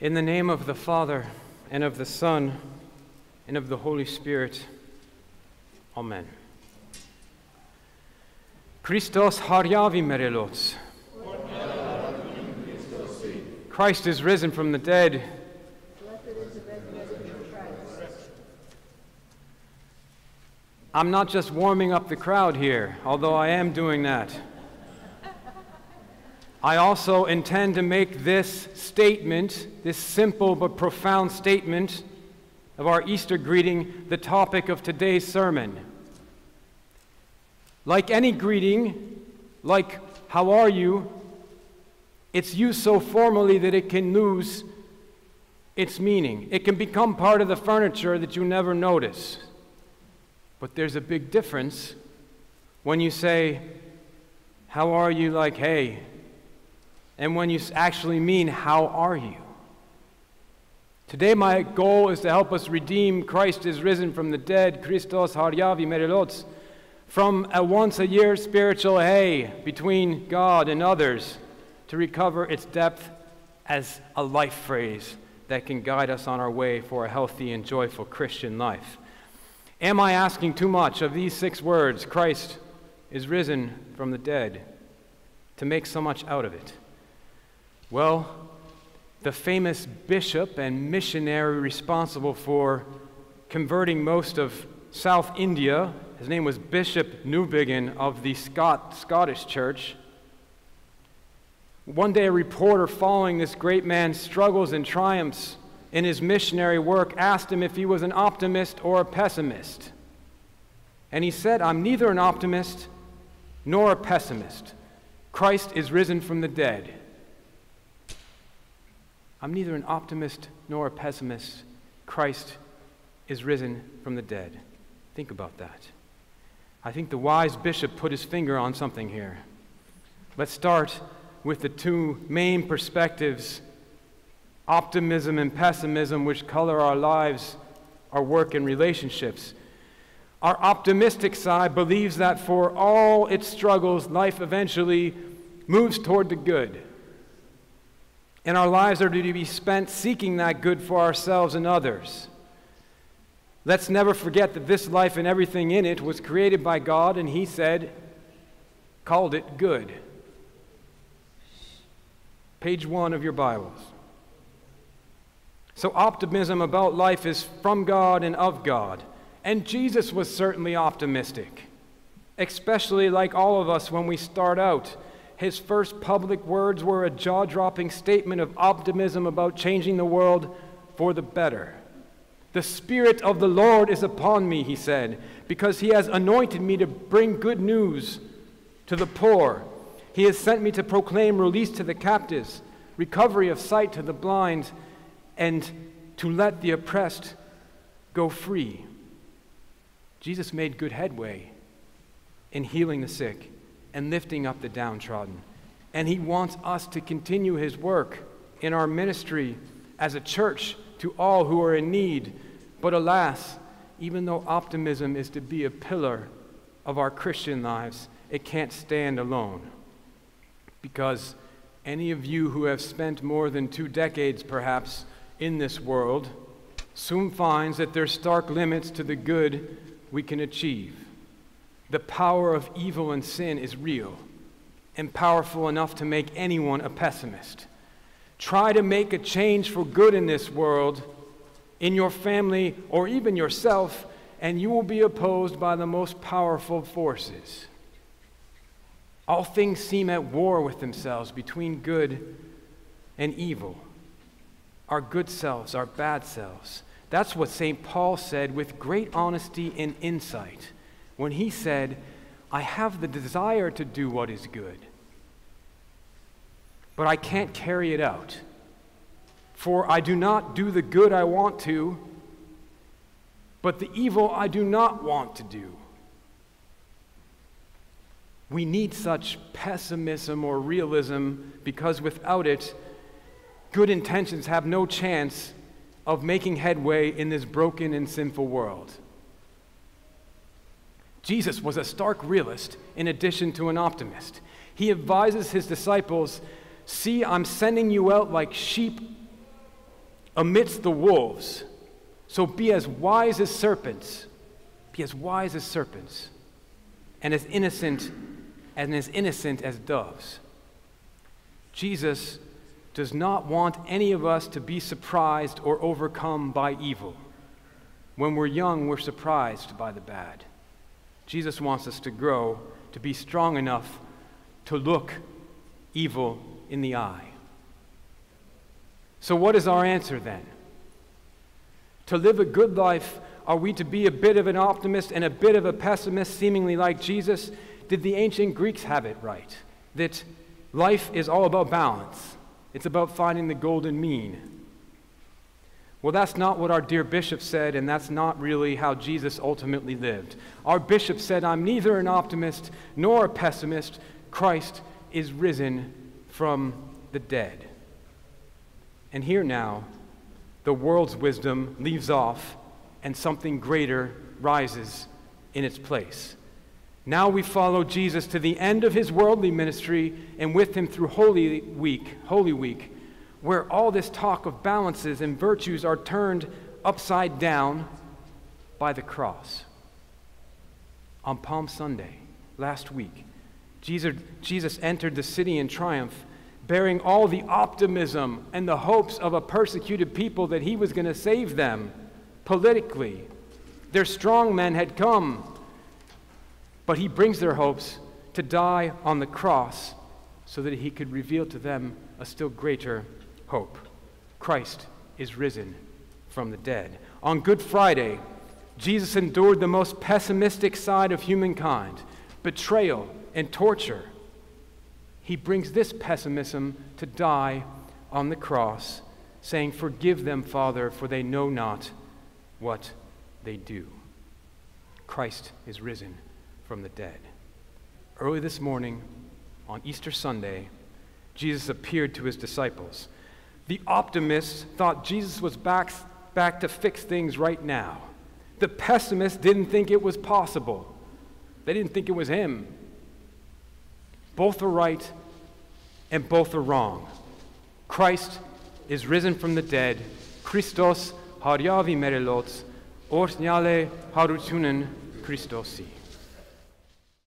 In the name of the Father, and of the Son, and of the Holy Spirit. Amen. Christos hariavi merelots. Christ is risen from the dead. I'm not just warming up the crowd here, although I am doing that. I also intend to make this statement, this simple but profound statement of our Easter greeting, the topic of today's sermon. Like any greeting, like how are you, it's used so formally that it can lose its meaning. It can become part of the furniture that you never notice. But there's a big difference when you say, How are you? like, hey, and when you actually mean, How are you? Today, my goal is to help us redeem Christ is risen from the dead, Christos Haryavi Merilots, from a once a year spiritual hey between God and others to recover its depth as a life phrase that can guide us on our way for a healthy and joyful Christian life. Am I asking too much of these six words, Christ is risen from the dead, to make so much out of it? Well, the famous bishop and missionary responsible for converting most of South India, his name was Bishop Newbigin of the Scot- Scottish Church. One day, a reporter following this great man's struggles and triumphs in his missionary work asked him if he was an optimist or a pessimist. And he said, I'm neither an optimist nor a pessimist. Christ is risen from the dead. I'm neither an optimist nor a pessimist. Christ is risen from the dead. Think about that. I think the wise bishop put his finger on something here. Let's start with the two main perspectives optimism and pessimism, which color our lives, our work, and relationships. Our optimistic side believes that for all its struggles, life eventually moves toward the good. And our lives are to be spent seeking that good for ourselves and others. Let's never forget that this life and everything in it was created by God, and He said, called it good. Page one of your Bibles. So, optimism about life is from God and of God. And Jesus was certainly optimistic, especially like all of us when we start out. His first public words were a jaw dropping statement of optimism about changing the world for the better. The Spirit of the Lord is upon me, he said, because he has anointed me to bring good news to the poor. He has sent me to proclaim release to the captives, recovery of sight to the blind, and to let the oppressed go free. Jesus made good headway in healing the sick and lifting up the downtrodden. And he wants us to continue his work in our ministry as a church to all who are in need. But alas, even though optimism is to be a pillar of our Christian lives, it can't stand alone. Because any of you who have spent more than two decades, perhaps, in this world soon finds that there's stark limits to the good we can achieve. The power of evil and sin is real and powerful enough to make anyone a pessimist. Try to make a change for good in this world, in your family, or even yourself, and you will be opposed by the most powerful forces. All things seem at war with themselves between good and evil. Our good selves, our bad selves. That's what St. Paul said with great honesty and insight when he said, I have the desire to do what is good, but I can't carry it out. For I do not do the good I want to, but the evil I do not want to do. We need such pessimism or realism because without it, good intentions have no chance of making headway in this broken and sinful world. Jesus was a stark realist in addition to an optimist. He advises his disciples See, I'm sending you out like sheep amidst the wolves. So be as wise as serpents. Be as wise as serpents and as innocent and as innocent as doves. Jesus does not want any of us to be surprised or overcome by evil. When we're young, we're surprised by the bad. Jesus wants us to grow to be strong enough to look evil in the eye. So, what is our answer then? To live a good life, are we to be a bit of an optimist and a bit of a pessimist, seemingly like Jesus? Did the ancient Greeks have it right? That life is all about balance, it's about finding the golden mean. Well, that's not what our dear bishop said, and that's not really how Jesus ultimately lived. Our bishop said, I'm neither an optimist nor a pessimist. Christ is risen from the dead. And here now, the world's wisdom leaves off, and something greater rises in its place. Now we follow Jesus to the end of his worldly ministry, and with him through Holy Week, Holy Week, where all this talk of balances and virtues are turned upside down by the cross. On Palm Sunday, last week, Jesus, Jesus entered the city in triumph, bearing all the optimism and the hopes of a persecuted people that he was going to save them politically. Their strong men had come, but he brings their hopes to die on the cross so that he could reveal to them a still greater hope. Christ is risen from the dead. On Good Friday, Jesus endured the most pessimistic side of humankind betrayal and torture. He brings this pessimism to die on the cross, saying, Forgive them, Father, for they know not what they do. Christ is risen from the dead. Early this morning, on Easter Sunday, Jesus appeared to his disciples. The optimists thought Jesus was back, back to fix things right now. The pessimists didn't think it was possible. They didn't think it was him. Both are right and both are wrong. Christ is risen from the dead. Christos harjavi merelots, orsnyale harutunen Christosi.